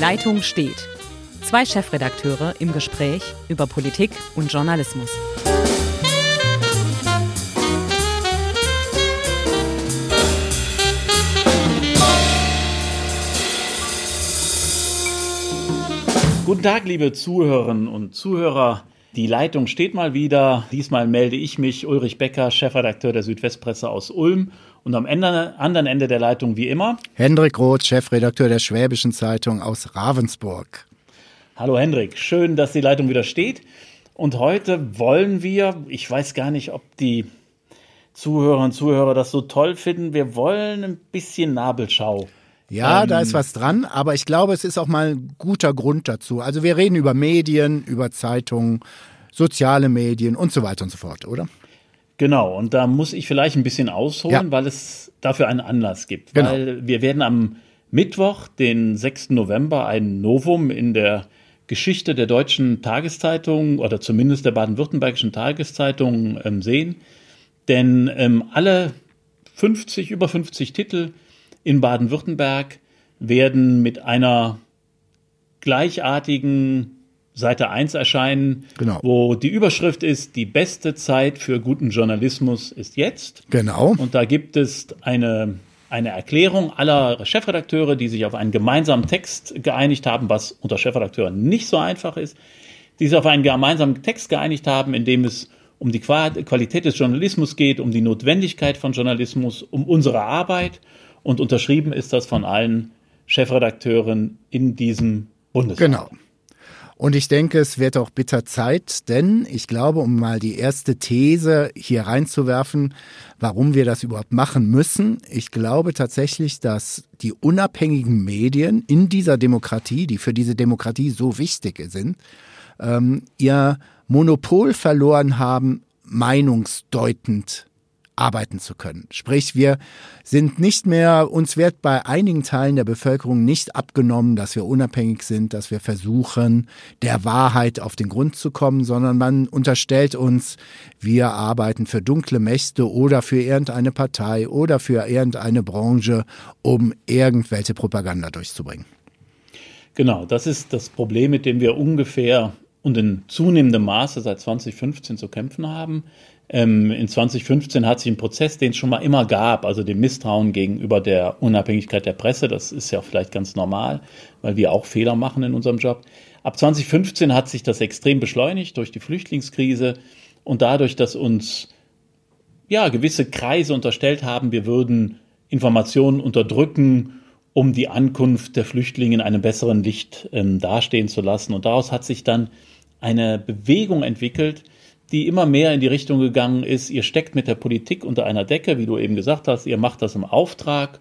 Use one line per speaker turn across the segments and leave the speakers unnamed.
Leitung steht. Zwei Chefredakteure im Gespräch über Politik und Journalismus.
Guten Tag, liebe Zuhörerinnen und Zuhörer. Die Leitung steht mal wieder. Diesmal melde ich mich, Ulrich Becker, Chefredakteur der Südwestpresse aus Ulm. Und am Ende, anderen Ende der Leitung wie immer
Hendrik Roth, Chefredakteur der Schwäbischen Zeitung aus Ravensburg.
Hallo Hendrik, schön, dass die Leitung wieder steht. Und heute wollen wir, ich weiß gar nicht, ob die Zuhörerinnen und Zuhörer das so toll finden, wir wollen ein bisschen Nabelschau
ja, ähm, da ist was dran, aber ich glaube, es ist auch mal ein guter Grund dazu. Also wir reden über Medien, über Zeitungen, soziale Medien und so weiter und so fort, oder?
Genau, und da muss ich vielleicht ein bisschen ausholen, ja. weil es dafür einen Anlass gibt. Genau. Weil wir werden am Mittwoch, den 6. November, ein Novum in der Geschichte der deutschen Tageszeitung oder zumindest der baden-württembergischen Tageszeitung ähm, sehen. Denn ähm, alle 50, über 50 Titel in Baden-Württemberg werden mit einer gleichartigen Seite 1 erscheinen, genau. wo die Überschrift ist, die beste Zeit für guten Journalismus ist jetzt.
Genau.
Und da gibt es eine, eine Erklärung aller Chefredakteure, die sich auf einen gemeinsamen Text geeinigt haben, was unter Chefredakteuren nicht so einfach ist, die sich auf einen gemeinsamen Text geeinigt haben, in dem es um die Qualität des Journalismus geht, um die Notwendigkeit von Journalismus, um unsere Arbeit und unterschrieben ist das von allen Chefredakteuren in diesem Bundesland.
Genau. Und ich denke, es wird auch bitter Zeit, denn ich glaube, um mal die erste These hier reinzuwerfen, warum wir das überhaupt machen müssen, ich glaube tatsächlich, dass die unabhängigen Medien in dieser Demokratie, die für diese Demokratie so wichtig sind, ähm, ihr Monopol verloren haben, meinungsdeutend arbeiten zu können. Sprich, wir sind nicht mehr, uns wird bei einigen Teilen der Bevölkerung nicht abgenommen, dass wir unabhängig sind, dass wir versuchen, der Wahrheit auf den Grund zu kommen, sondern man unterstellt uns, wir arbeiten für dunkle Mächte oder für irgendeine Partei oder für irgendeine Branche, um irgendwelche Propaganda durchzubringen.
Genau, das ist das Problem, mit dem wir ungefähr und in zunehmendem Maße seit 2015 zu kämpfen haben. Ähm, in 2015 hat sich ein Prozess, den es schon mal immer gab, also dem Misstrauen gegenüber der Unabhängigkeit der Presse, das ist ja vielleicht ganz normal, weil wir auch Fehler machen in unserem Job. Ab 2015 hat sich das extrem beschleunigt durch die Flüchtlingskrise und dadurch, dass uns ja gewisse Kreise unterstellt haben, wir würden Informationen unterdrücken, um die Ankunft der Flüchtlinge in einem besseren Licht ähm, dastehen zu lassen. Und daraus hat sich dann eine Bewegung entwickelt, die immer mehr in die Richtung gegangen ist, ihr steckt mit der Politik unter einer Decke, wie du eben gesagt hast, ihr macht das im Auftrag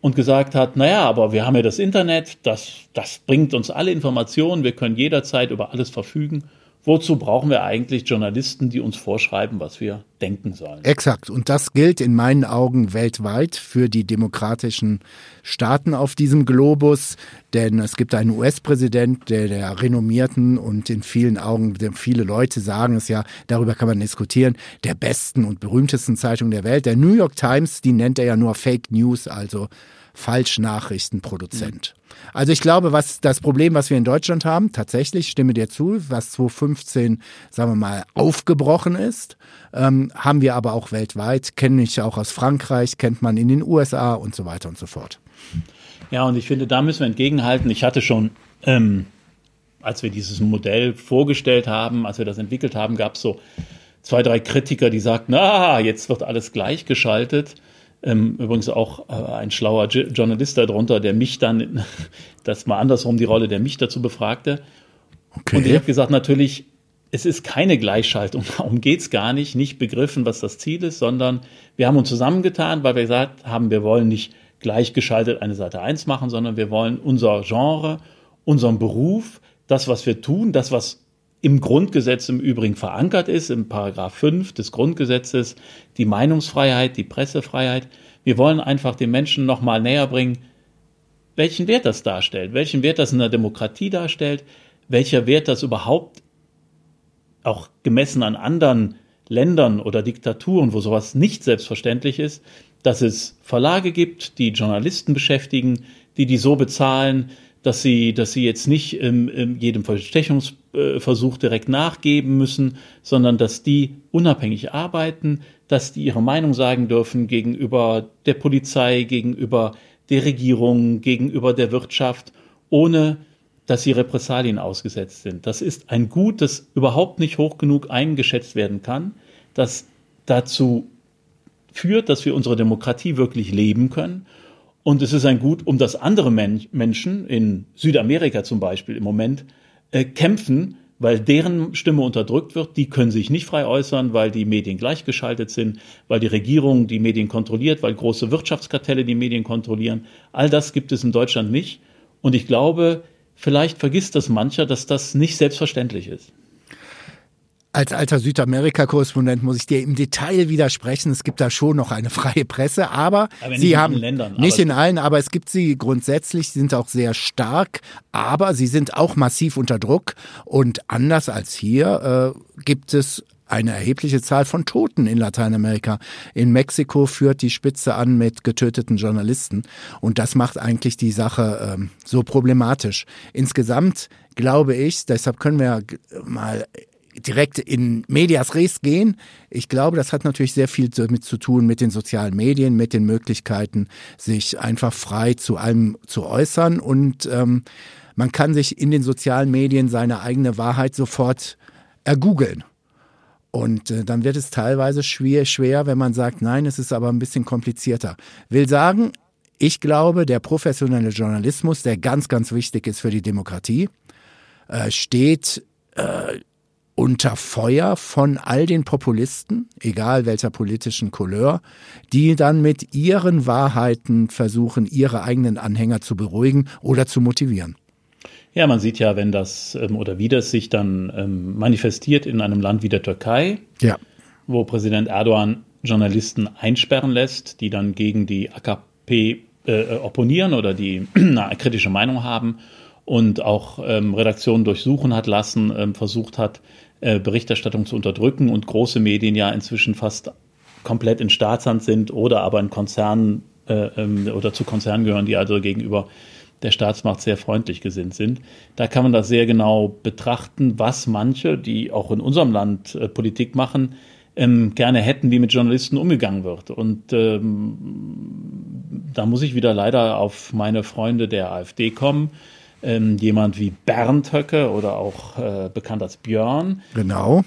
und gesagt hat, naja, aber wir haben ja das Internet, das, das bringt uns alle Informationen, wir können jederzeit über alles verfügen Wozu brauchen wir eigentlich Journalisten, die uns vorschreiben, was wir denken sollen?
Exakt. Und das gilt in meinen Augen weltweit für die demokratischen Staaten auf diesem Globus. Denn es gibt einen US-Präsident, der der renommierten und in vielen Augen, viele Leute sagen es ja, darüber kann man diskutieren, der besten und berühmtesten Zeitung der Welt. Der New York Times, die nennt er ja nur Fake News, also Falschnachrichtenproduzent. Also ich glaube, was das Problem, was wir in Deutschland haben, tatsächlich, stimme dir zu, was 2015, sagen wir mal, aufgebrochen ist, ähm, haben wir aber auch weltweit, kenne ich auch aus Frankreich, kennt man in den USA und so weiter und so fort.
Ja, und ich finde, da müssen wir entgegenhalten. Ich hatte schon, ähm, als wir dieses Modell vorgestellt haben, als wir das entwickelt haben, gab es so zwei, drei Kritiker, die sagten, na, jetzt wird alles gleichgeschaltet. Ähm, übrigens auch äh, ein schlauer Journalist darunter, der mich dann, das mal andersrum die Rolle, der mich dazu befragte. Okay. Und ich habe gesagt, natürlich, es ist keine Gleichschaltung, darum geht's gar nicht, nicht begriffen, was das Ziel ist, sondern wir haben uns zusammengetan, weil wir gesagt haben, wir wollen nicht gleichgeschaltet eine Seite 1 machen, sondern wir wollen unser Genre, unseren Beruf, das, was wir tun, das, was im Grundgesetz im Übrigen verankert ist, im Paragraph 5 des Grundgesetzes, die Meinungsfreiheit, die Pressefreiheit. Wir wollen einfach den Menschen nochmal näher bringen, welchen Wert das darstellt, welchen Wert das in der Demokratie darstellt, welcher Wert das überhaupt auch gemessen an anderen Ländern oder Diktaturen, wo sowas nicht selbstverständlich ist, dass es Verlage gibt, die Journalisten beschäftigen, die die so bezahlen, dass sie, dass sie jetzt nicht ähm, jedem Verstechungsversuch direkt nachgeben müssen, sondern dass die unabhängig arbeiten, dass die ihre Meinung sagen dürfen gegenüber der Polizei, gegenüber der Regierung, gegenüber der Wirtschaft, ohne dass sie Repressalien ausgesetzt sind. Das ist ein Gut, das überhaupt nicht hoch genug eingeschätzt werden kann, das dazu führt, dass wir unsere Demokratie wirklich leben können und es ist ein Gut, um das andere Men Menschen in Südamerika zum Beispiel im Moment äh, kämpfen, weil deren Stimme unterdrückt wird. Die können sich nicht frei äußern, weil die Medien gleichgeschaltet sind, weil die Regierung die Medien kontrolliert, weil große Wirtschaftskartelle die Medien kontrollieren. All das gibt es in Deutschland nicht. Und ich glaube, vielleicht vergisst das mancher, dass das nicht selbstverständlich ist.
Als alter Südamerika-Korrespondent muss ich dir im Detail widersprechen. Es gibt da schon noch eine freie Presse, aber, aber sie haben Ländern, nicht in allen, aber es gibt sie grundsätzlich, sie sind auch sehr stark, aber sie sind auch massiv unter Druck und anders als hier äh, gibt es eine erhebliche Zahl von Toten in Lateinamerika. In Mexiko führt die Spitze an mit getöteten Journalisten. Und das macht eigentlich die Sache ähm, so problematisch. Insgesamt glaube ich, deshalb können wir mal direkt in Medias Res gehen. Ich glaube, das hat natürlich sehr viel damit zu tun mit den sozialen Medien, mit den Möglichkeiten, sich einfach frei zu allem zu äußern. Und ähm, man kann sich in den sozialen Medien seine eigene Wahrheit sofort ergoogeln. Und äh, dann wird es teilweise schwer, schwer, wenn man sagt, nein, es ist aber ein bisschen komplizierter. Will sagen, ich glaube, der professionelle Journalismus, der ganz, ganz wichtig ist für die Demokratie, äh, steht äh, unter Feuer von all den Populisten, egal welcher politischen Couleur, die dann mit ihren Wahrheiten versuchen, ihre eigenen Anhänger zu beruhigen oder zu motivieren.
Ja, man sieht ja, wenn das ähm, oder wie das sich dann ähm, manifestiert in einem Land wie der Türkei, ja. wo Präsident Erdogan Journalisten einsperren lässt, die dann gegen die AKP äh, opponieren oder die eine kritische Meinung haben und auch ähm, Redaktionen durchsuchen hat lassen, ähm, versucht hat, äh, Berichterstattung zu unterdrücken und große Medien ja inzwischen fast komplett in Staatshand sind oder aber in Konzernen äh, ähm, oder zu Konzernen gehören, die also gegenüber der Staatsmacht sehr freundlich gesinnt sind. Da kann man das sehr genau betrachten, was manche, die auch in unserem Land äh, Politik machen, ähm, gerne hätten, wie mit Journalisten umgegangen wird. Und ähm, da muss ich wieder leider auf meine Freunde der AfD kommen ähm, jemand wie Bernd Höcke oder auch äh, bekannt als Björn.
Genau.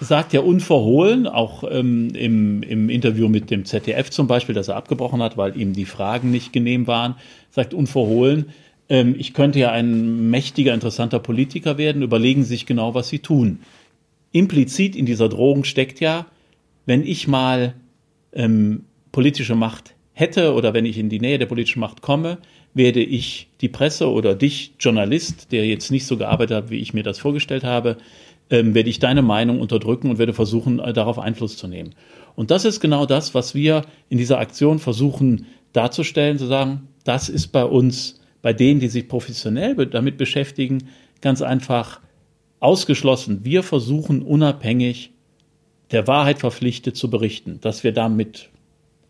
Sagt ja unverhohlen, auch ähm, im, im Interview mit dem ZDF zum Beispiel, dass er abgebrochen hat, weil ihm die Fragen nicht genehm waren, sagt unverhohlen, ähm, ich könnte ja ein mächtiger, interessanter Politiker werden, überlegen Sie sich genau, was Sie tun. Implizit in dieser Drohung steckt ja, wenn ich mal ähm, politische Macht hätte oder wenn ich in die Nähe der politischen Macht komme, werde ich die Presse oder dich, Journalist, der jetzt nicht so gearbeitet hat, wie ich mir das vorgestellt habe, ähm, werde ich deine Meinung unterdrücken und werde versuchen, äh, darauf Einfluss zu nehmen. Und das ist genau das, was wir in dieser Aktion versuchen darzustellen, zu sagen, das ist bei uns, bei denen, die sich professionell damit beschäftigen, ganz einfach ausgeschlossen. Wir versuchen unabhängig der Wahrheit verpflichtet zu berichten, dass wir damit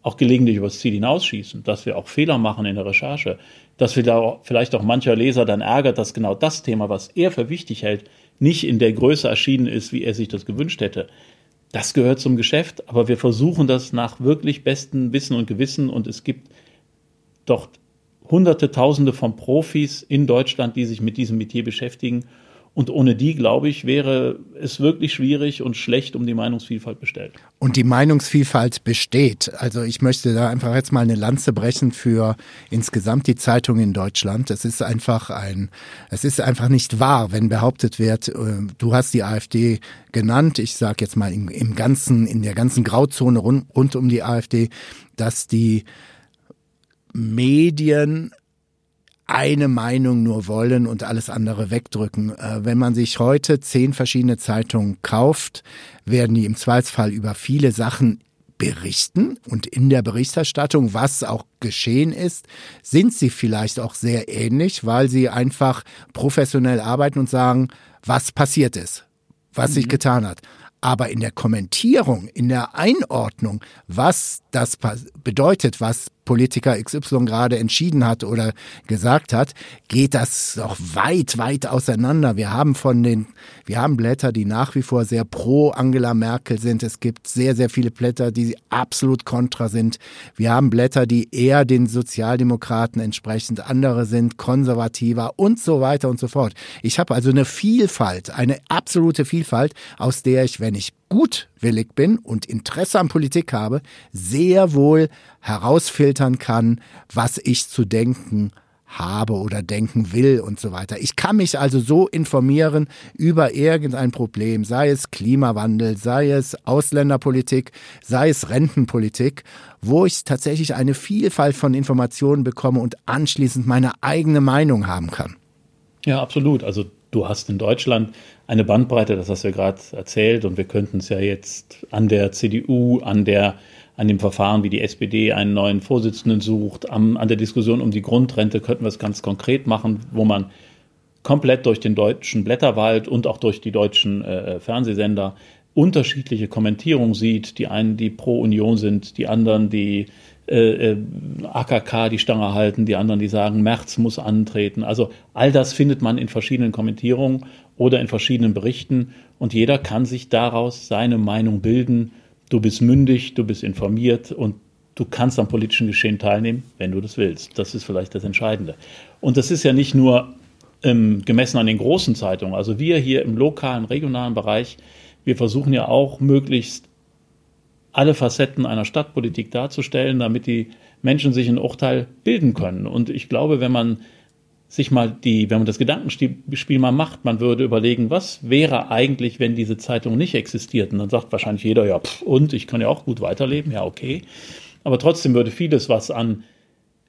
auch gelegentlich übers Ziel hinausschießen, dass wir auch Fehler machen in der Recherche, dass wir da vielleicht auch mancher Leser dann ärgert, dass genau das Thema, was er für wichtig hält, nicht in der Größe erschienen ist, wie er sich das gewünscht hätte. Das gehört zum Geschäft, aber wir versuchen das nach wirklich bestem Wissen und Gewissen und es gibt dort Hunderte, Tausende von Profis in Deutschland, die sich mit diesem Metier beschäftigen und ohne die, glaube ich, wäre es wirklich schwierig und schlecht um die Meinungsvielfalt bestellt.
Und die Meinungsvielfalt besteht. Also ich möchte da einfach jetzt mal eine Lanze brechen für insgesamt die Zeitung in Deutschland. Es ist einfach ein, es ist einfach nicht wahr, wenn behauptet wird, äh, du hast die AfD genannt. Ich sage jetzt mal im, im ganzen, in der ganzen Grauzone rund, rund um die AfD, dass die Medien eine Meinung nur wollen und alles andere wegdrücken. Äh, wenn man sich heute zehn verschiedene Zeitungen kauft, werden die im Zweifelsfall über viele Sachen berichten und in der Berichterstattung, was auch geschehen ist, sind sie vielleicht auch sehr ähnlich, weil sie einfach professionell arbeiten und sagen, was passiert ist, was mhm. sich getan hat. Aber in der Kommentierung, in der Einordnung, was das bedeutet, was Politiker XY gerade entschieden hat oder gesagt hat, geht das doch weit, weit auseinander. Wir haben von den, wir haben Blätter, die nach wie vor sehr pro Angela Merkel sind. Es gibt sehr, sehr viele Blätter, die absolut kontra sind. Wir haben Blätter, die eher den Sozialdemokraten entsprechend, andere sind konservativer und so weiter und so fort. Ich habe also eine Vielfalt, eine absolute Vielfalt, aus der ich, wenn ich gutwillig bin und Interesse an Politik habe, sehr wohl herausfiltern kann, was ich zu denken habe oder denken will und so weiter. Ich kann mich also so informieren über irgendein Problem, sei es Klimawandel, sei es Ausländerpolitik, sei es Rentenpolitik, wo ich tatsächlich eine Vielfalt von Informationen bekomme und anschließend meine eigene Meinung haben kann.
Ja, absolut. Also du hast in Deutschland eine Bandbreite, das hast du ja gerade erzählt, und wir könnten es ja jetzt an der CDU, an der an dem Verfahren, wie die SPD einen neuen Vorsitzenden sucht, am, an der Diskussion um die Grundrente könnten wir es ganz konkret machen, wo man komplett durch den deutschen Blätterwald und auch durch die deutschen äh, Fernsehsender unterschiedliche Kommentierungen sieht. Die einen, die pro Union sind, die anderen, die äh, äh AKK die Stange halten, die anderen, die sagen, März muss antreten. Also all das findet man in verschiedenen Kommentierungen oder in verschiedenen Berichten und jeder kann sich daraus seine Meinung bilden. Du bist mündig, du bist informiert und du kannst am politischen Geschehen teilnehmen, wenn du das willst. Das ist vielleicht das Entscheidende. Und das ist ja nicht nur ähm, gemessen an den großen Zeitungen. Also wir hier im lokalen, regionalen Bereich, wir versuchen ja auch möglichst alle Facetten einer Stadtpolitik darzustellen, damit die Menschen sich ein Urteil bilden können. Und ich glaube, wenn man sich mal die, wenn man das Gedankenspiel mal macht, man würde überlegen, was wäre eigentlich, wenn diese Zeitung nicht existiert? Und dann sagt wahrscheinlich jeder, ja, pff, und ich kann ja auch gut weiterleben, ja, okay. Aber trotzdem würde vieles, was an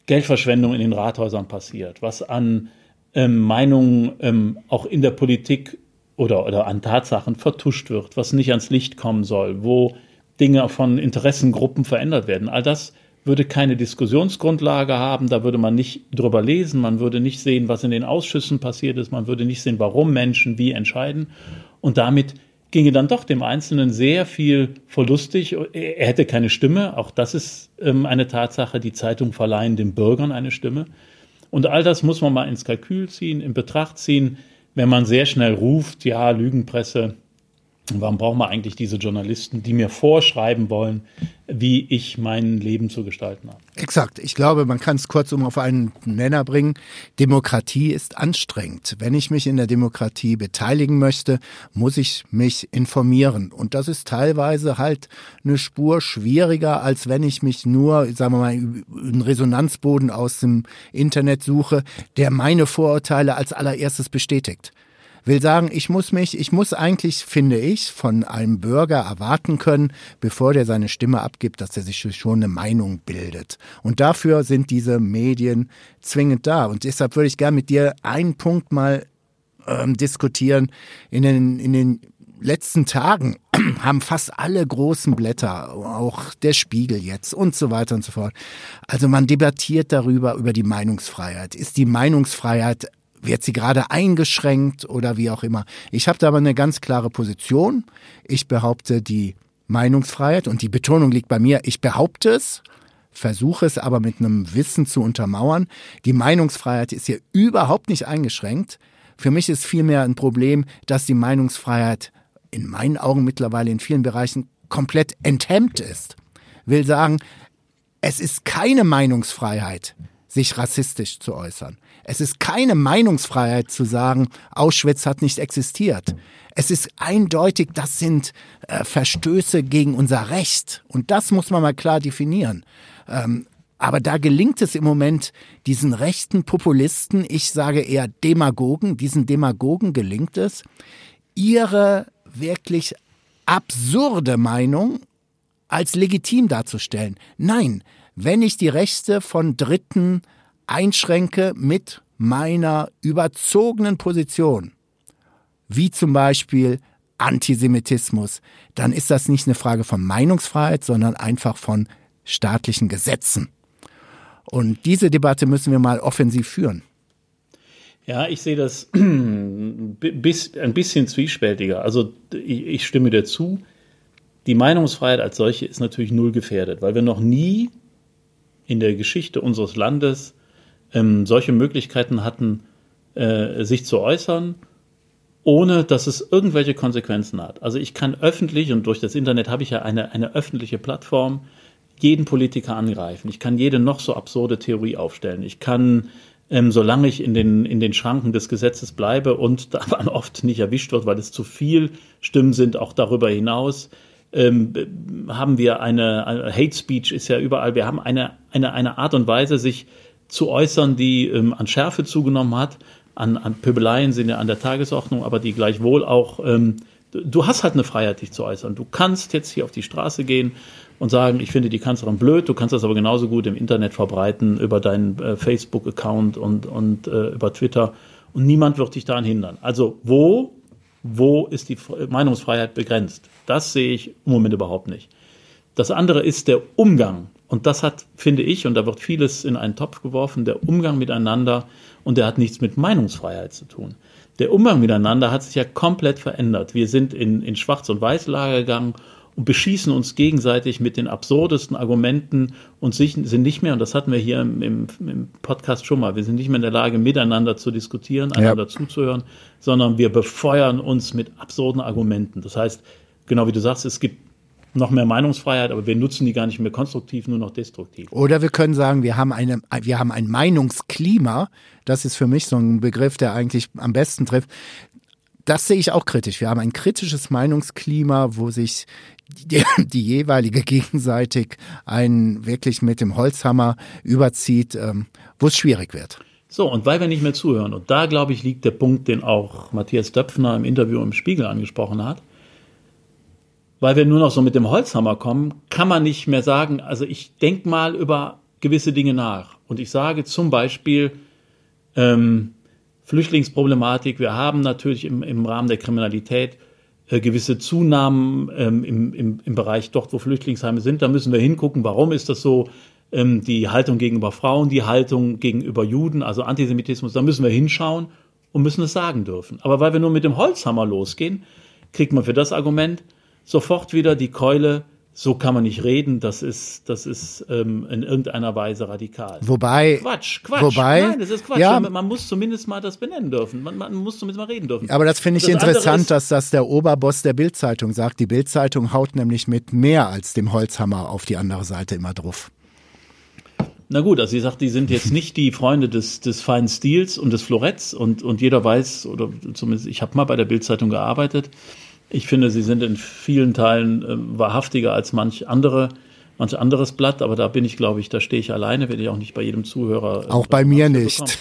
Geldverschwendung in den Rathäusern passiert, was an ähm, Meinungen ähm, auch in der Politik oder, oder an Tatsachen vertuscht wird, was nicht ans Licht kommen soll, wo Dinge von Interessengruppen verändert werden, all das würde keine Diskussionsgrundlage haben, da würde man nicht drüber lesen, man würde nicht sehen, was in den Ausschüssen passiert ist, man würde nicht sehen, warum Menschen wie entscheiden. Und damit ginge dann doch dem Einzelnen sehr viel verlustig. Er hätte keine Stimme, auch das ist ähm, eine Tatsache. Die Zeitung verleihen den Bürgern eine Stimme. Und all das muss man mal ins Kalkül ziehen, in Betracht ziehen, wenn man sehr schnell ruft, ja, Lügenpresse, Warum brauchen wir eigentlich diese Journalisten, die mir vorschreiben wollen, wie ich mein Leben zu gestalten habe?
Exakt. Ich glaube, man kann es kurzum auf einen Nenner bringen. Demokratie ist anstrengend. Wenn ich mich in der Demokratie beteiligen möchte, muss ich mich informieren. Und das ist teilweise halt eine Spur schwieriger, als wenn ich mich nur, sagen wir mal, einen Resonanzboden aus dem Internet suche, der meine Vorurteile als allererstes bestätigt will sagen, ich muss mich, ich muss eigentlich, finde ich, von einem Bürger erwarten können, bevor der seine Stimme abgibt, dass er sich schon eine Meinung bildet. Und dafür sind diese Medien zwingend da. Und deshalb würde ich gerne mit dir einen Punkt mal ähm, diskutieren. In den, in den letzten Tagen haben fast alle großen Blätter, auch der Spiegel jetzt und so weiter und so fort. Also man debattiert darüber, über die Meinungsfreiheit. Ist die Meinungsfreiheit wird sie gerade eingeschränkt oder wie auch immer. Ich habe da aber eine ganz klare Position. Ich behaupte die Meinungsfreiheit und die Betonung liegt bei mir. Ich behaupte es, versuche es aber mit einem Wissen zu untermauern. Die Meinungsfreiheit ist hier überhaupt nicht eingeschränkt. Für mich ist vielmehr ein Problem, dass die Meinungsfreiheit in meinen Augen mittlerweile in vielen Bereichen komplett enthemmt ist. Will sagen, es ist keine Meinungsfreiheit, sich rassistisch zu äußern. Es ist keine Meinungsfreiheit zu sagen, Auschwitz hat nicht existiert. Es ist eindeutig, das sind äh, Verstöße gegen unser Recht. Und das muss man mal klar definieren. Ähm, aber da gelingt es im Moment diesen rechten Populisten, ich sage eher Demagogen, diesen Demagogen gelingt es, ihre wirklich absurde Meinung als legitim darzustellen. Nein, wenn ich die Rechte von Dritten einschränke mit meiner überzogenen Position, wie zum Beispiel Antisemitismus, dann ist das nicht eine Frage von Meinungsfreiheit, sondern einfach von staatlichen Gesetzen. Und diese Debatte müssen wir mal offensiv führen.
Ja, ich sehe das ein bisschen zwiespältiger. Also ich stimme dir zu. Die Meinungsfreiheit als solche ist natürlich null gefährdet, weil wir noch nie in der Geschichte unseres Landes ähm, solche Möglichkeiten hatten, äh, sich zu äußern, ohne dass es irgendwelche Konsequenzen hat. Also ich kann öffentlich, und durch das Internet habe ich ja eine, eine öffentliche Plattform, jeden Politiker angreifen. Ich kann jede noch so absurde Theorie aufstellen. Ich kann, ähm, solange ich in den, in den Schranken des Gesetzes bleibe und daran oft nicht erwischt wird, weil es zu viel Stimmen sind, auch darüber hinaus, ähm, haben wir eine, eine, Hate Speech ist ja überall. Wir haben eine, eine, eine Art und Weise, sich zu äußern, die ähm, an Schärfe zugenommen hat. An, an Pöbeleien sind ja an der Tagesordnung, aber die gleichwohl auch, ähm, du hast halt eine Freiheit, dich zu äußern. Du kannst jetzt hier auf die Straße gehen und sagen, ich finde die Kanzlerin blöd, du kannst das aber genauso gut im Internet verbreiten, über deinen äh, Facebook-Account und, und äh, über Twitter und niemand wird dich daran hindern. Also wo, wo ist die Meinungsfreiheit begrenzt? Das sehe ich im Moment überhaupt nicht. Das andere ist der Umgang und das hat, finde ich, und da wird vieles in einen Topf geworfen, der Umgang miteinander und der hat nichts mit Meinungsfreiheit zu tun. Der Umgang miteinander hat sich ja komplett verändert. Wir sind in, in Schwarz- und Weiß-Lager gegangen und beschießen uns gegenseitig mit den absurdesten Argumenten und sind nicht mehr, und das hatten wir hier im, im, im Podcast schon mal, wir sind nicht mehr in der Lage, miteinander zu diskutieren, einander ja. zuzuhören, sondern wir befeuern uns mit absurden Argumenten. Das heißt, genau wie du sagst, es gibt noch mehr Meinungsfreiheit, aber wir nutzen die gar nicht mehr konstruktiv, nur noch destruktiv.
Oder wir können sagen, wir haben eine, wir haben ein Meinungsklima. Das ist für mich so ein Begriff, der eigentlich am besten trifft. Das sehe ich auch kritisch. Wir haben ein kritisches Meinungsklima, wo sich die, die jeweilige gegenseitig einen wirklich mit dem Holzhammer überzieht, ähm, wo es schwierig wird.
So, und weil wir nicht mehr zuhören, und da glaube ich liegt der Punkt, den auch Matthias Döpfner im Interview im Spiegel angesprochen hat, weil wir nur noch so mit dem Holzhammer kommen, kann man nicht mehr sagen, also ich denke mal über gewisse Dinge nach. Und ich sage zum Beispiel ähm, Flüchtlingsproblematik. Wir haben natürlich im, im Rahmen der Kriminalität äh, gewisse Zunahmen ähm, im, im, im Bereich dort, wo Flüchtlingsheime sind. Da müssen wir hingucken, warum ist das so? Ähm, die Haltung gegenüber Frauen, die Haltung gegenüber Juden, also Antisemitismus, da müssen wir hinschauen und müssen es sagen dürfen. Aber weil wir nur mit dem Holzhammer losgehen, kriegt man für das Argument, sofort wieder die Keule, so kann man nicht reden, das ist, das ist ähm, in irgendeiner Weise radikal.
Wobei.
Quatsch, Quatsch.
Wobei,
Nein, das ist Quatsch. Ja, man muss zumindest mal das benennen dürfen. Man, man muss zumindest mal reden dürfen.
Aber das finde ich das interessant, ist, dass das der Oberboss der Bildzeitung sagt. Die Bildzeitung haut nämlich mit mehr als dem Holzhammer auf die andere Seite immer drauf.
Na gut, also sie sagt, die sind jetzt nicht die Freunde des, des feinen Stils und des Floretts und, und jeder weiß, oder zumindest ich habe mal bei der Bildzeitung gearbeitet, ich finde, sie sind in vielen Teilen äh, wahrhaftiger als manch andere, manch anderes Blatt, aber da bin ich, glaube ich, da stehe ich alleine, werde ich auch nicht bei jedem Zuhörer.
Äh, auch bei mir nicht.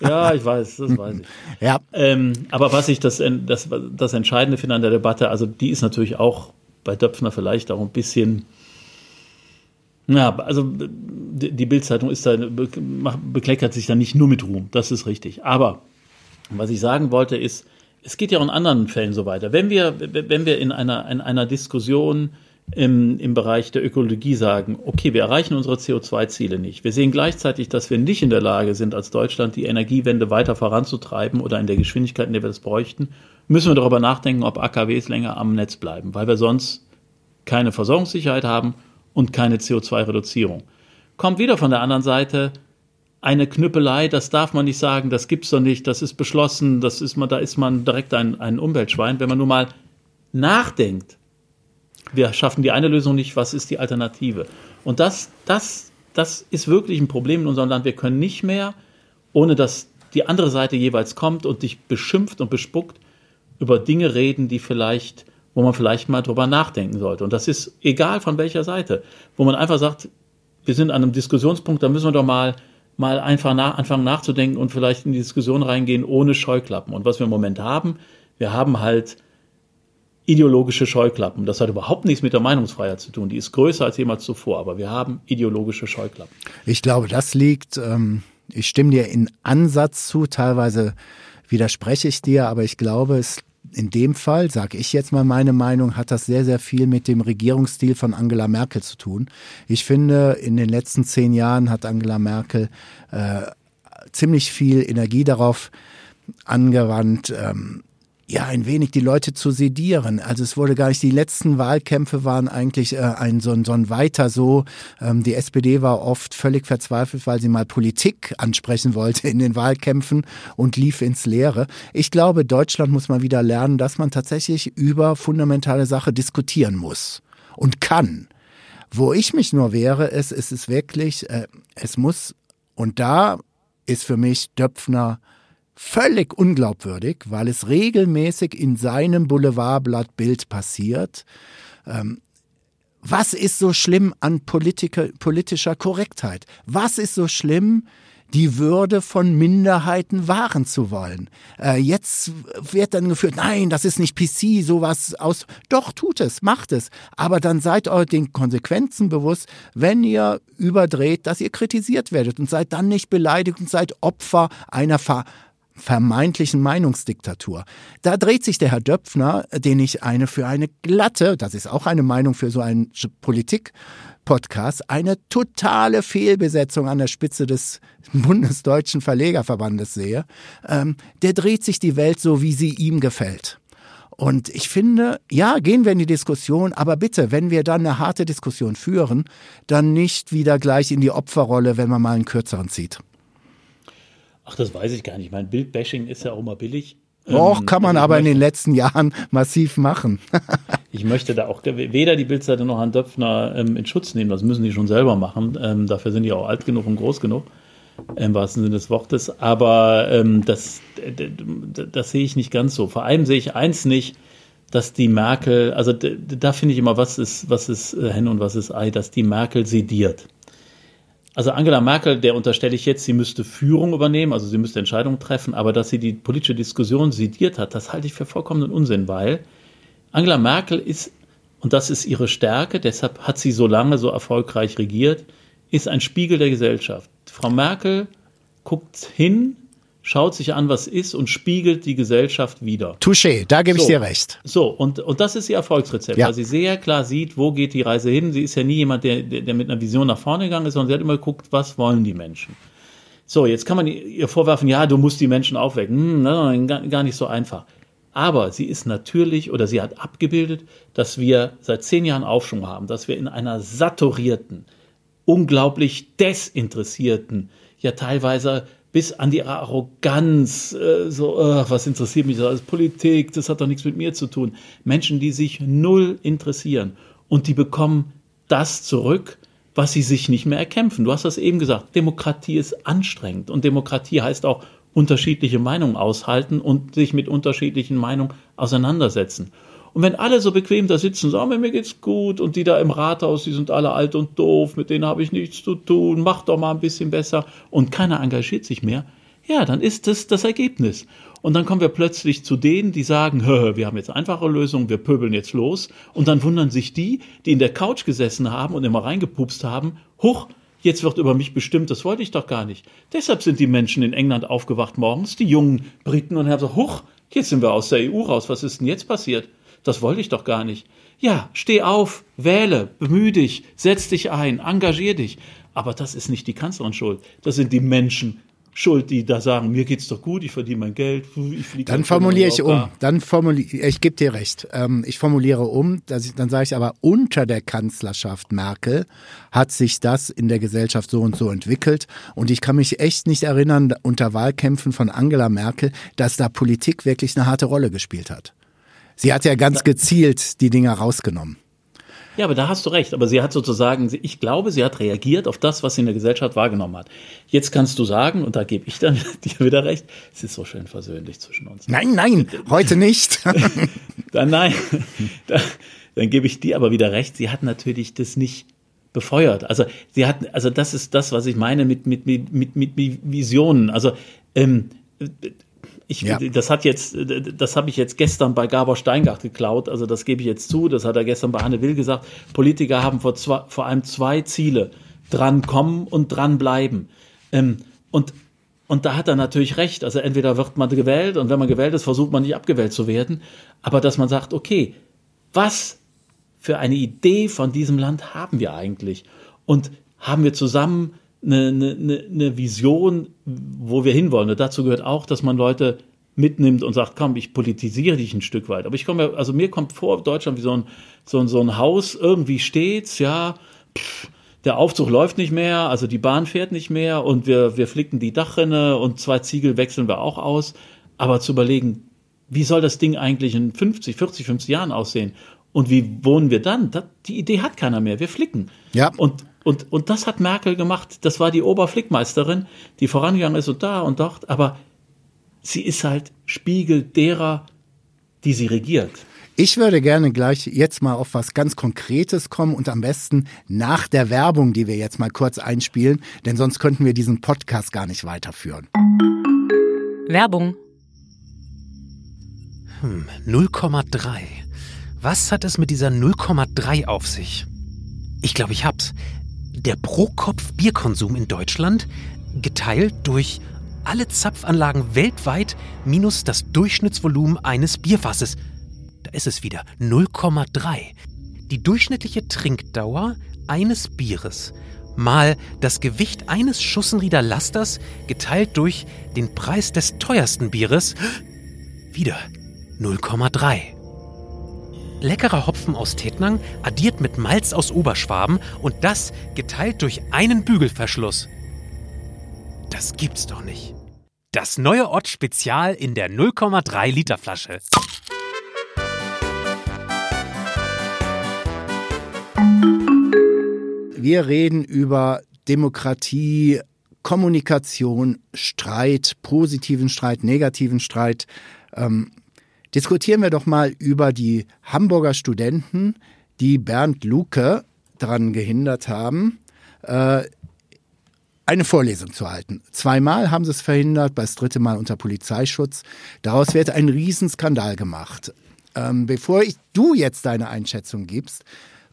ja, ich weiß, das weiß ich.
Ja.
Ähm, aber was ich das, das, das Entscheidende finde an der Debatte, also die ist natürlich auch bei Döpfner vielleicht auch ein bisschen. Ja, also die Bildzeitung ist da bekleckert sich da nicht nur mit Ruhm, das ist richtig. Aber was ich sagen wollte ist, es geht ja auch in anderen Fällen so weiter. Wenn wir, wenn wir in einer, in einer Diskussion im, im Bereich der Ökologie sagen, okay, wir erreichen unsere CO2-Ziele nicht. Wir sehen gleichzeitig, dass wir nicht in der Lage sind, als Deutschland die Energiewende weiter voranzutreiben oder in der Geschwindigkeit, in der wir das bräuchten, müssen wir darüber nachdenken, ob AKWs länger am Netz bleiben, weil wir sonst keine Versorgungssicherheit haben und keine CO2-Reduzierung. Kommt wieder von der anderen Seite, eine Knüppelei, das darf man nicht sagen, das gibt's doch nicht, das ist beschlossen, das ist man, da ist man direkt ein, ein Umweltschwein. Wenn man nur mal nachdenkt, wir schaffen die eine Lösung nicht, was ist die Alternative? Und das, das, das ist wirklich ein Problem in unserem Land. Wir können nicht mehr, ohne dass die andere Seite jeweils kommt und dich beschimpft und bespuckt, über Dinge reden, die vielleicht, wo man vielleicht mal drüber nachdenken sollte. Und das ist egal von welcher Seite, wo man einfach sagt, wir sind an einem Diskussionspunkt, da müssen wir doch mal mal einfach nach, anfangen nachzudenken und vielleicht in die Diskussion reingehen ohne Scheuklappen. Und was wir im Moment haben, wir haben halt ideologische Scheuklappen. Das hat überhaupt nichts mit der Meinungsfreiheit zu tun. Die ist größer als jemals zuvor, aber wir haben ideologische Scheuklappen.
Ich glaube, das liegt, ähm, ich stimme dir in Ansatz zu, teilweise widerspreche ich dir, aber ich glaube, es in dem Fall, sage ich jetzt mal meine Meinung, hat das sehr, sehr viel mit dem Regierungsstil von Angela Merkel zu tun. Ich finde, in den letzten zehn Jahren hat Angela Merkel äh, ziemlich viel Energie darauf angewandt, ähm, ja, ein wenig die Leute zu sedieren. Also es wurde gar nicht, die letzten Wahlkämpfe waren eigentlich äh, ein, so, ein, so ein weiter so. Ähm, die SPD war oft völlig verzweifelt, weil sie mal Politik ansprechen wollte in den Wahlkämpfen und lief ins Leere. Ich glaube, Deutschland muss mal wieder lernen, dass man tatsächlich über fundamentale Sache diskutieren muss und kann. Wo ich mich nur wehre, ist, ist es wirklich, äh, es muss, und da ist für mich Döpfner völlig unglaubwürdig, weil es regelmäßig in seinem Boulevardblatt Bild passiert. Ähm, was ist so schlimm an Politiker, politischer Korrektheit? Was ist so schlimm, die Würde von Minderheiten wahren zu wollen. Äh, jetzt wird dann geführt, nein, das ist nicht PC, sowas aus. Doch, tut es, macht es. Aber dann seid euch den Konsequenzen bewusst, wenn ihr überdreht, dass ihr kritisiert werdet und seid dann nicht beleidigt und seid Opfer einer Ver vermeintlichen Meinungsdiktatur. Da dreht sich der Herr Döpfner, den ich eine für eine glatte, das ist auch eine Meinung für so einen Politik-Podcast, eine totale Fehlbesetzung an der Spitze des Bundesdeutschen Verlegerverbandes sehe. Ähm, der dreht sich die Welt so, wie sie ihm gefällt. Und ich finde, ja, gehen wir in die Diskussion, aber bitte, wenn wir dann eine harte Diskussion führen, dann nicht wieder gleich in die Opferrolle, wenn man mal einen kürzeren zieht.
Ach, das weiß ich gar nicht. Mein Bildbashing ist ja auch mal billig.
Doch, ähm, kann man also aber möchte, in den letzten Jahren massiv machen.
ich möchte da auch weder die Bildseite noch Herrn Döpfner ähm, in Schutz nehmen. Das müssen die schon selber machen. Ähm, dafür sind die auch alt genug und groß genug, im wahrsten Sinne des Wortes. Aber ähm, das, das, sehe ich nicht ganz so. Vor allem sehe ich eins nicht, dass die Merkel, also da finde ich immer, was ist, was ist äh, Henne und was ist Ei, dass die Merkel sediert. Also Angela Merkel, der unterstelle ich jetzt, sie müsste Führung übernehmen, also sie müsste Entscheidungen treffen, aber dass sie die politische Diskussion sediert hat, das halte ich für vollkommenen Unsinn, weil Angela Merkel ist, und das ist ihre Stärke, deshalb hat sie so lange so erfolgreich regiert, ist ein Spiegel der Gesellschaft. Frau Merkel guckt hin, schaut sich an, was ist und spiegelt die Gesellschaft wieder.
Touché, da gebe so, ich dir recht.
So, und, und das ist ihr Erfolgsrezept, ja. weil sie sehr klar sieht, wo geht die Reise hin. Sie ist ja nie jemand, der, der, mit einer Vision nach vorne gegangen ist, sondern sie hat immer geguckt, was wollen die Menschen. So, jetzt kann man ihr vorwerfen, ja, du musst die Menschen aufwecken. Hm, nein, gar nicht so einfach. Aber sie ist natürlich oder sie hat abgebildet, dass wir seit zehn Jahren Aufschwung haben, dass wir in einer saturierten, unglaublich desinteressierten, ja teilweise bis an die Arroganz, äh, so, äh, was interessiert mich das alles? Politik, das hat doch nichts mit mir zu tun. Menschen, die sich null interessieren und die bekommen das zurück, was sie sich nicht mehr erkämpfen. Du hast das eben gesagt, Demokratie ist anstrengend und Demokratie heißt auch unterschiedliche Meinungen aushalten und sich mit unterschiedlichen Meinungen auseinandersetzen. Und wenn alle so bequem da sitzen, sagen, mir geht's gut und die da im Rathaus, die sind alle alt und doof, mit denen habe ich nichts zu tun, mach doch mal ein bisschen besser und keiner engagiert sich mehr, ja, dann ist das das Ergebnis. Und dann kommen wir plötzlich zu denen, die sagen, Hö, wir haben jetzt einfache Lösungen, wir pöbeln jetzt los. Und dann wundern sich die, die in der Couch gesessen haben und immer reingepupst haben, huch, jetzt wird über mich bestimmt, das wollte ich doch gar nicht. Deshalb sind die Menschen in England aufgewacht morgens, die jungen Briten, und haben gesagt, huch, jetzt sind wir aus der EU raus, was ist denn jetzt passiert? Das wollte ich doch gar nicht. Ja, steh auf, wähle, bemühe dich, setz dich ein, engagier dich. Aber das ist nicht die Kanzlerin schuld. Das sind die Menschen schuld, die da sagen, mir geht's doch gut, ich verdiene mein Geld, ich
fliege. Dann formuliere ich um. Dann formuliere ich gebe dir recht. Ähm, ich formuliere um, ich, dann sage ich aber unter der Kanzlerschaft Merkel hat sich das in der Gesellschaft so und so entwickelt und ich kann mich echt nicht erinnern unter Wahlkämpfen von Angela Merkel, dass da Politik wirklich eine harte Rolle gespielt hat. Sie hat ja ganz gezielt die Dinger rausgenommen.
Ja, aber da hast du recht. Aber sie hat sozusagen, ich glaube, sie hat reagiert auf das, was sie in der Gesellschaft wahrgenommen hat. Jetzt kannst du sagen, und da gebe ich dann dir wieder recht, es ist so schön versöhnlich zwischen uns.
Nein, nein, heute nicht.
dann nein, dann, dann gebe ich dir aber wieder recht. Sie hat natürlich das nicht befeuert. Also sie hat, also das ist das, was ich meine mit mit mit mit, mit Visionen. Also ähm, ich, ja. das hat jetzt, das habe ich jetzt gestern bei Gabor Steingart geklaut, also das gebe ich jetzt zu, das hat er gestern bei Anne Will gesagt. Politiker haben vor, zwei, vor allem zwei Ziele. Drankommen und dranbleiben. Ähm, und, und da hat er natürlich recht. Also entweder wird man gewählt und wenn man gewählt ist, versucht man nicht abgewählt zu werden. Aber dass man sagt, okay, was für eine Idee von diesem Land haben wir eigentlich? Und haben wir zusammen eine, eine, eine Vision, wo wir hinwollen. Und dazu gehört auch, dass man Leute mitnimmt und sagt, komm, ich politisiere dich ein Stück weit. Aber ich komme, also mir kommt vor, Deutschland wie so ein, so ein, so ein Haus, irgendwie steht's, ja, pff, der Aufzug läuft nicht mehr, also die Bahn fährt nicht mehr und wir, wir flicken die Dachrinne und zwei Ziegel wechseln wir auch aus. Aber zu überlegen, wie soll das Ding eigentlich in 50, 40, 50 Jahren aussehen? Und wie wohnen wir dann? Das, die Idee hat keiner mehr. Wir flicken.
Ja.
Und, und, und das hat Merkel gemacht. Das war die Oberflickmeisterin, die vorangegangen ist und da und dort. Aber sie ist halt Spiegel derer, die sie regiert.
Ich würde gerne gleich jetzt mal auf was ganz Konkretes kommen und am besten nach der Werbung, die wir jetzt mal kurz einspielen, denn sonst könnten wir diesen Podcast gar nicht weiterführen.
Werbung.
Hm, 0,3. Was hat es mit dieser 0,3 auf sich? Ich glaube, ich hab's. Der Pro-Kopf-Bierkonsum in Deutschland geteilt durch alle Zapfanlagen weltweit minus das Durchschnittsvolumen eines Bierfasses – da ist es wieder 0,3. Die durchschnittliche Trinkdauer eines Bieres mal das Gewicht eines Schussenrieder Lasters geteilt durch den Preis des teuersten Bieres wieder 0,3. Leckerer Hopfen aus Tettnang addiert mit Malz aus Oberschwaben und das geteilt durch einen Bügelverschluss. Das gibt's doch nicht. Das neue Ott Spezial in der 0,3 Liter Flasche.
Wir reden über Demokratie, Kommunikation, Streit, positiven Streit, negativen Streit. Ähm, diskutieren wir doch mal über die Hamburger Studenten, die Bernd Luke daran gehindert haben, äh, eine Vorlesung zu halten. Zweimal haben sie es verhindert, das dritte Mal unter Polizeischutz. Daraus wird ein Riesenskandal gemacht. Ähm, bevor ich, du jetzt deine Einschätzung gibst,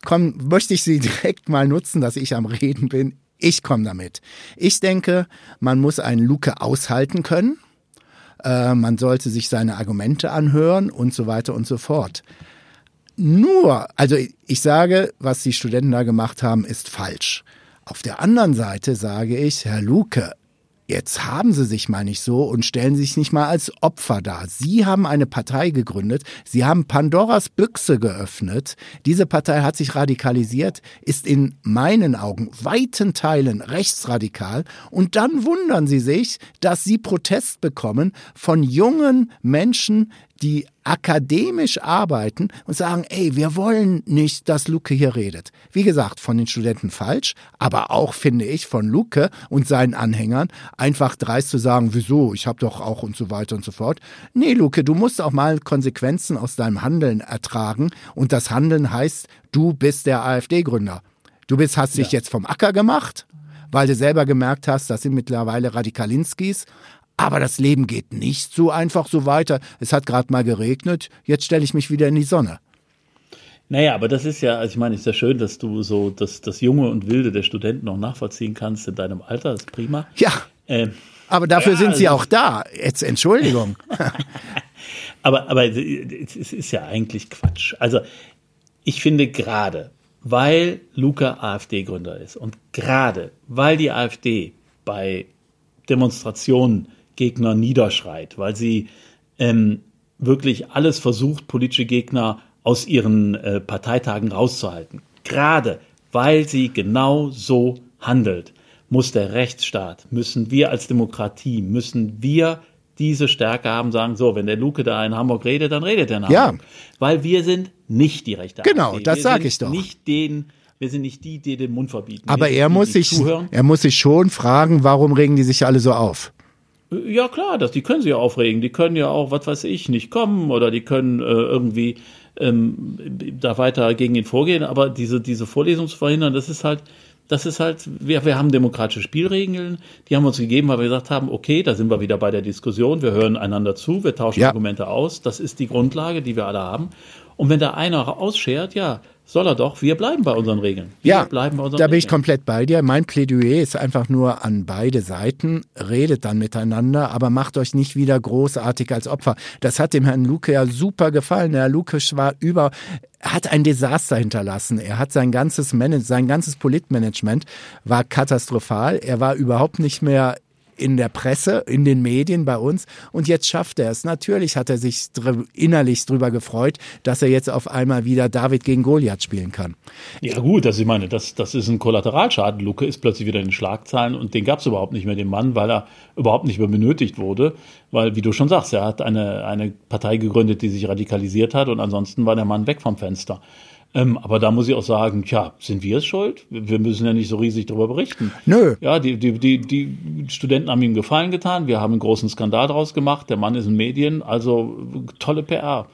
komm, möchte ich sie direkt mal nutzen, dass ich am Reden bin. Ich komme damit. Ich denke, man muss einen Luke aushalten können. Äh, man sollte sich seine Argumente anhören und so weiter und so fort. Nur, also ich sage, was die Studenten da gemacht haben, ist falsch. Auf der anderen Seite sage ich, Herr Luke, Jetzt haben Sie sich mal nicht so und stellen sich nicht mal als Opfer dar. Sie haben eine Partei gegründet. Sie haben Pandoras Büchse geöffnet. Diese Partei hat sich radikalisiert, ist in meinen Augen weiten Teilen rechtsradikal. Und dann wundern Sie sich, dass Sie Protest bekommen von jungen Menschen, die akademisch arbeiten und sagen, ey, wir wollen nicht, dass Luke hier redet. Wie gesagt, von den Studenten falsch, aber auch finde ich von Luke und seinen Anhängern einfach dreist zu sagen, wieso, ich habe doch auch und so weiter und so fort. Nee, Luke, du musst auch mal Konsequenzen aus deinem Handeln ertragen und das Handeln heißt, du bist der AfD-Gründer. Du bist, hast dich ja. jetzt vom Acker gemacht, weil du selber gemerkt hast, das sind mittlerweile Radikalinskis, aber das Leben geht nicht so einfach so weiter. Es hat gerade mal geregnet, jetzt stelle ich mich wieder in die Sonne.
Naja, aber das ist ja, also ich meine, ist ja schön, dass du so das, das Junge und Wilde der Studenten noch nachvollziehen kannst in deinem Alter, das ist prima.
Ja. Ähm, aber dafür ja, sind sie also, auch da. Jetzt Entschuldigung.
aber, aber es ist ja eigentlich Quatsch. Also ich finde gerade, weil Luca AfD-Gründer ist und gerade weil die AfD bei Demonstrationen Gegner niederschreit, weil sie ähm, wirklich alles versucht, politische Gegner aus ihren äh, Parteitagen rauszuhalten. Gerade weil sie genau so handelt, muss der Rechtsstaat, müssen wir als Demokratie, müssen wir diese Stärke haben, sagen, so, wenn der Luke da in Hamburg redet, dann redet er in Hamburg. Ja. Weil wir sind nicht die rechte
Genau, AfD. das sage ich doch.
Nicht den, wir sind nicht die, die den Mund verbieten.
Aber er muss, sich, er muss sich schon fragen, warum regen die sich alle so auf?
Ja, klar, das, die können sich ja aufregen. Die können ja auch, was weiß ich, nicht kommen oder die können äh, irgendwie ähm, da weiter gegen ihn vorgehen. Aber diese, diese Vorlesung zu verhindern, das ist halt, das ist halt, wir, wir haben demokratische Spielregeln, die haben wir uns gegeben, weil wir gesagt haben, okay, da sind wir wieder bei der Diskussion, wir hören einander zu, wir tauschen ja. Argumente aus, das ist die Grundlage, die wir alle haben. Und wenn da einer ausschert, ja, soll er doch. Wir bleiben bei unseren Regeln. Wir
ja, bleiben bei unseren da bin ich komplett bei dir. Mein Plädoyer ist einfach nur an beide Seiten. Redet dann miteinander, aber macht euch nicht wieder großartig als Opfer. Das hat dem Herrn Luke ja super gefallen. Herr Luke war über, hat ein Desaster hinterlassen. Er hat sein ganzes Manage, sein ganzes Politmanagement war katastrophal. Er war überhaupt nicht mehr in der Presse, in den Medien bei uns. Und jetzt schafft er es. Natürlich hat er sich dr innerlich darüber gefreut, dass er jetzt auf einmal wieder David gegen Goliath spielen kann.
Ja gut, also ich meine, das, das ist ein Kollateralschaden. Luke ist plötzlich wieder in den Schlagzeilen und den gab es überhaupt nicht mehr, den Mann, weil er überhaupt nicht mehr benötigt wurde. Weil, wie du schon sagst, er hat eine, eine Partei gegründet, die sich radikalisiert hat und ansonsten war der Mann weg vom Fenster. Ähm, aber da muss ich auch sagen, tja, sind wir es schuld? Wir müssen ja nicht so riesig darüber berichten.
Nö.
Ja, die, die, die, die Studenten haben ihm Gefallen getan. Wir haben einen großen Skandal daraus gemacht. Der Mann ist in Medien. Also tolle PR.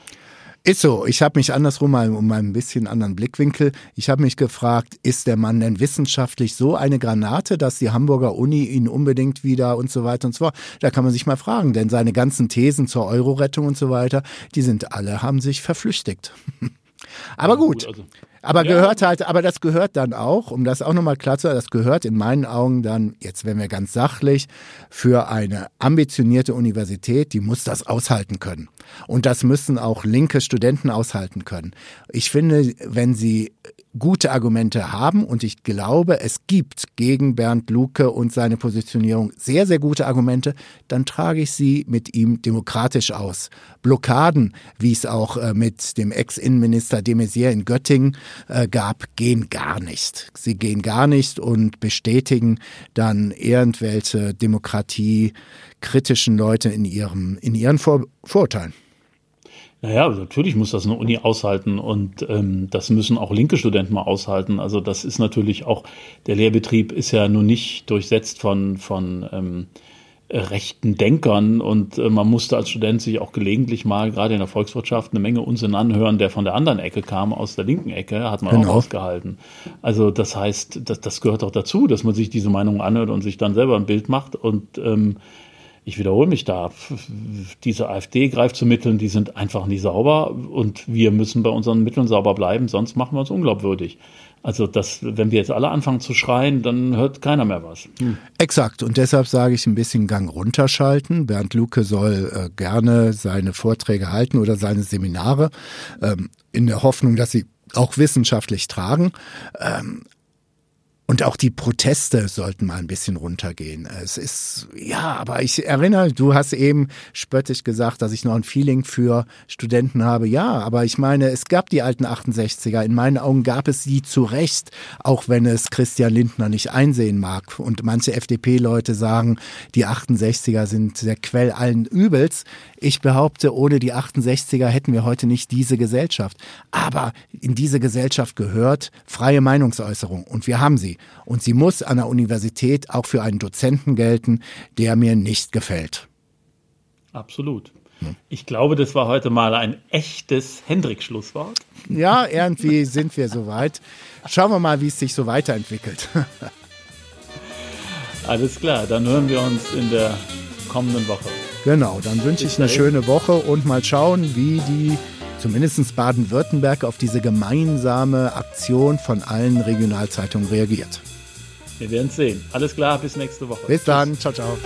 Ist so. Ich habe mich andersrum mal um ein bisschen anderen Blickwinkel. Ich habe mich gefragt, ist der Mann denn wissenschaftlich so eine Granate, dass die Hamburger Uni ihn unbedingt wieder und so weiter und so fort. Da kann man sich mal fragen, denn seine ganzen Thesen zur Euro-Rettung und so weiter, die sind alle, haben sich verflüchtigt. Aber gut. Also, aber ja. gehört halt, aber das gehört dann auch, um das auch nochmal klar zu sagen, das gehört in meinen Augen dann, jetzt werden wir ganz sachlich, für eine ambitionierte Universität, die muss das aushalten können. Und das müssen auch linke Studenten aushalten können. Ich finde, wenn sie gute Argumente haben und ich glaube, es gibt gegen Bernd Luke und seine Positionierung sehr, sehr gute Argumente, dann trage ich sie mit ihm demokratisch aus. Blockaden, wie es auch äh, mit dem Ex-Innenminister de Maizière in Göttingen äh, gab, gehen gar nicht. Sie gehen gar nicht und bestätigen dann irgendwelche demokratiekritischen Leute in, ihrem, in ihren Vor Vorurteilen.
Naja, natürlich muss das eine Uni aushalten und ähm, das müssen auch linke Studenten mal aushalten. Also das ist natürlich auch, der Lehrbetrieb ist ja nun nicht durchsetzt von, von ähm, rechten Denkern und äh, man musste als Student sich auch gelegentlich mal, gerade in der Volkswirtschaft, eine Menge Unsinn anhören, der von der anderen Ecke kam, aus der linken Ecke, hat man genau. auch ausgehalten. Also das heißt, das, das gehört auch dazu, dass man sich diese Meinung anhört und sich dann selber ein Bild macht und ähm, ich wiederhole mich da, diese AfD greift zu Mitteln, die sind einfach nicht sauber und wir müssen bei unseren Mitteln sauber bleiben, sonst machen wir uns unglaubwürdig. Also das, wenn wir jetzt alle anfangen zu schreien, dann hört keiner mehr was.
Hm. Exakt. Und deshalb sage ich ein bisschen Gang runterschalten. Bernd Luke soll äh, gerne seine Vorträge halten oder seine Seminare ähm, in der Hoffnung, dass sie auch wissenschaftlich tragen. Ähm, und auch die Proteste sollten mal ein bisschen runtergehen. Es ist, ja, aber ich erinnere, du hast eben spöttisch gesagt, dass ich noch ein Feeling für Studenten habe. Ja, aber ich meine, es gab die alten 68er. In meinen Augen gab es sie zu Recht, auch wenn es Christian Lindner nicht einsehen mag. Und manche FDP-Leute sagen, die 68er sind der Quell allen Übels. Ich behaupte, ohne die 68er hätten wir heute nicht diese Gesellschaft. Aber in diese Gesellschaft gehört freie Meinungsäußerung. Und wir haben sie. Und sie muss an der Universität auch für einen Dozenten gelten, der mir nicht gefällt.
Absolut. Ich glaube, das war heute mal ein echtes Hendrik-Schlusswort.
Ja, irgendwie sind wir soweit. Schauen wir mal, wie es sich so weiterentwickelt.
Alles klar, dann hören wir uns in der kommenden Woche.
Genau, dann wünsche ich eine schöne Woche und mal schauen, wie die zumindest Baden-Württemberg auf diese gemeinsame Aktion von allen Regionalzeitungen reagiert.
Wir werden sehen. Alles klar, bis nächste Woche.
Bis dann. Ciao, ciao.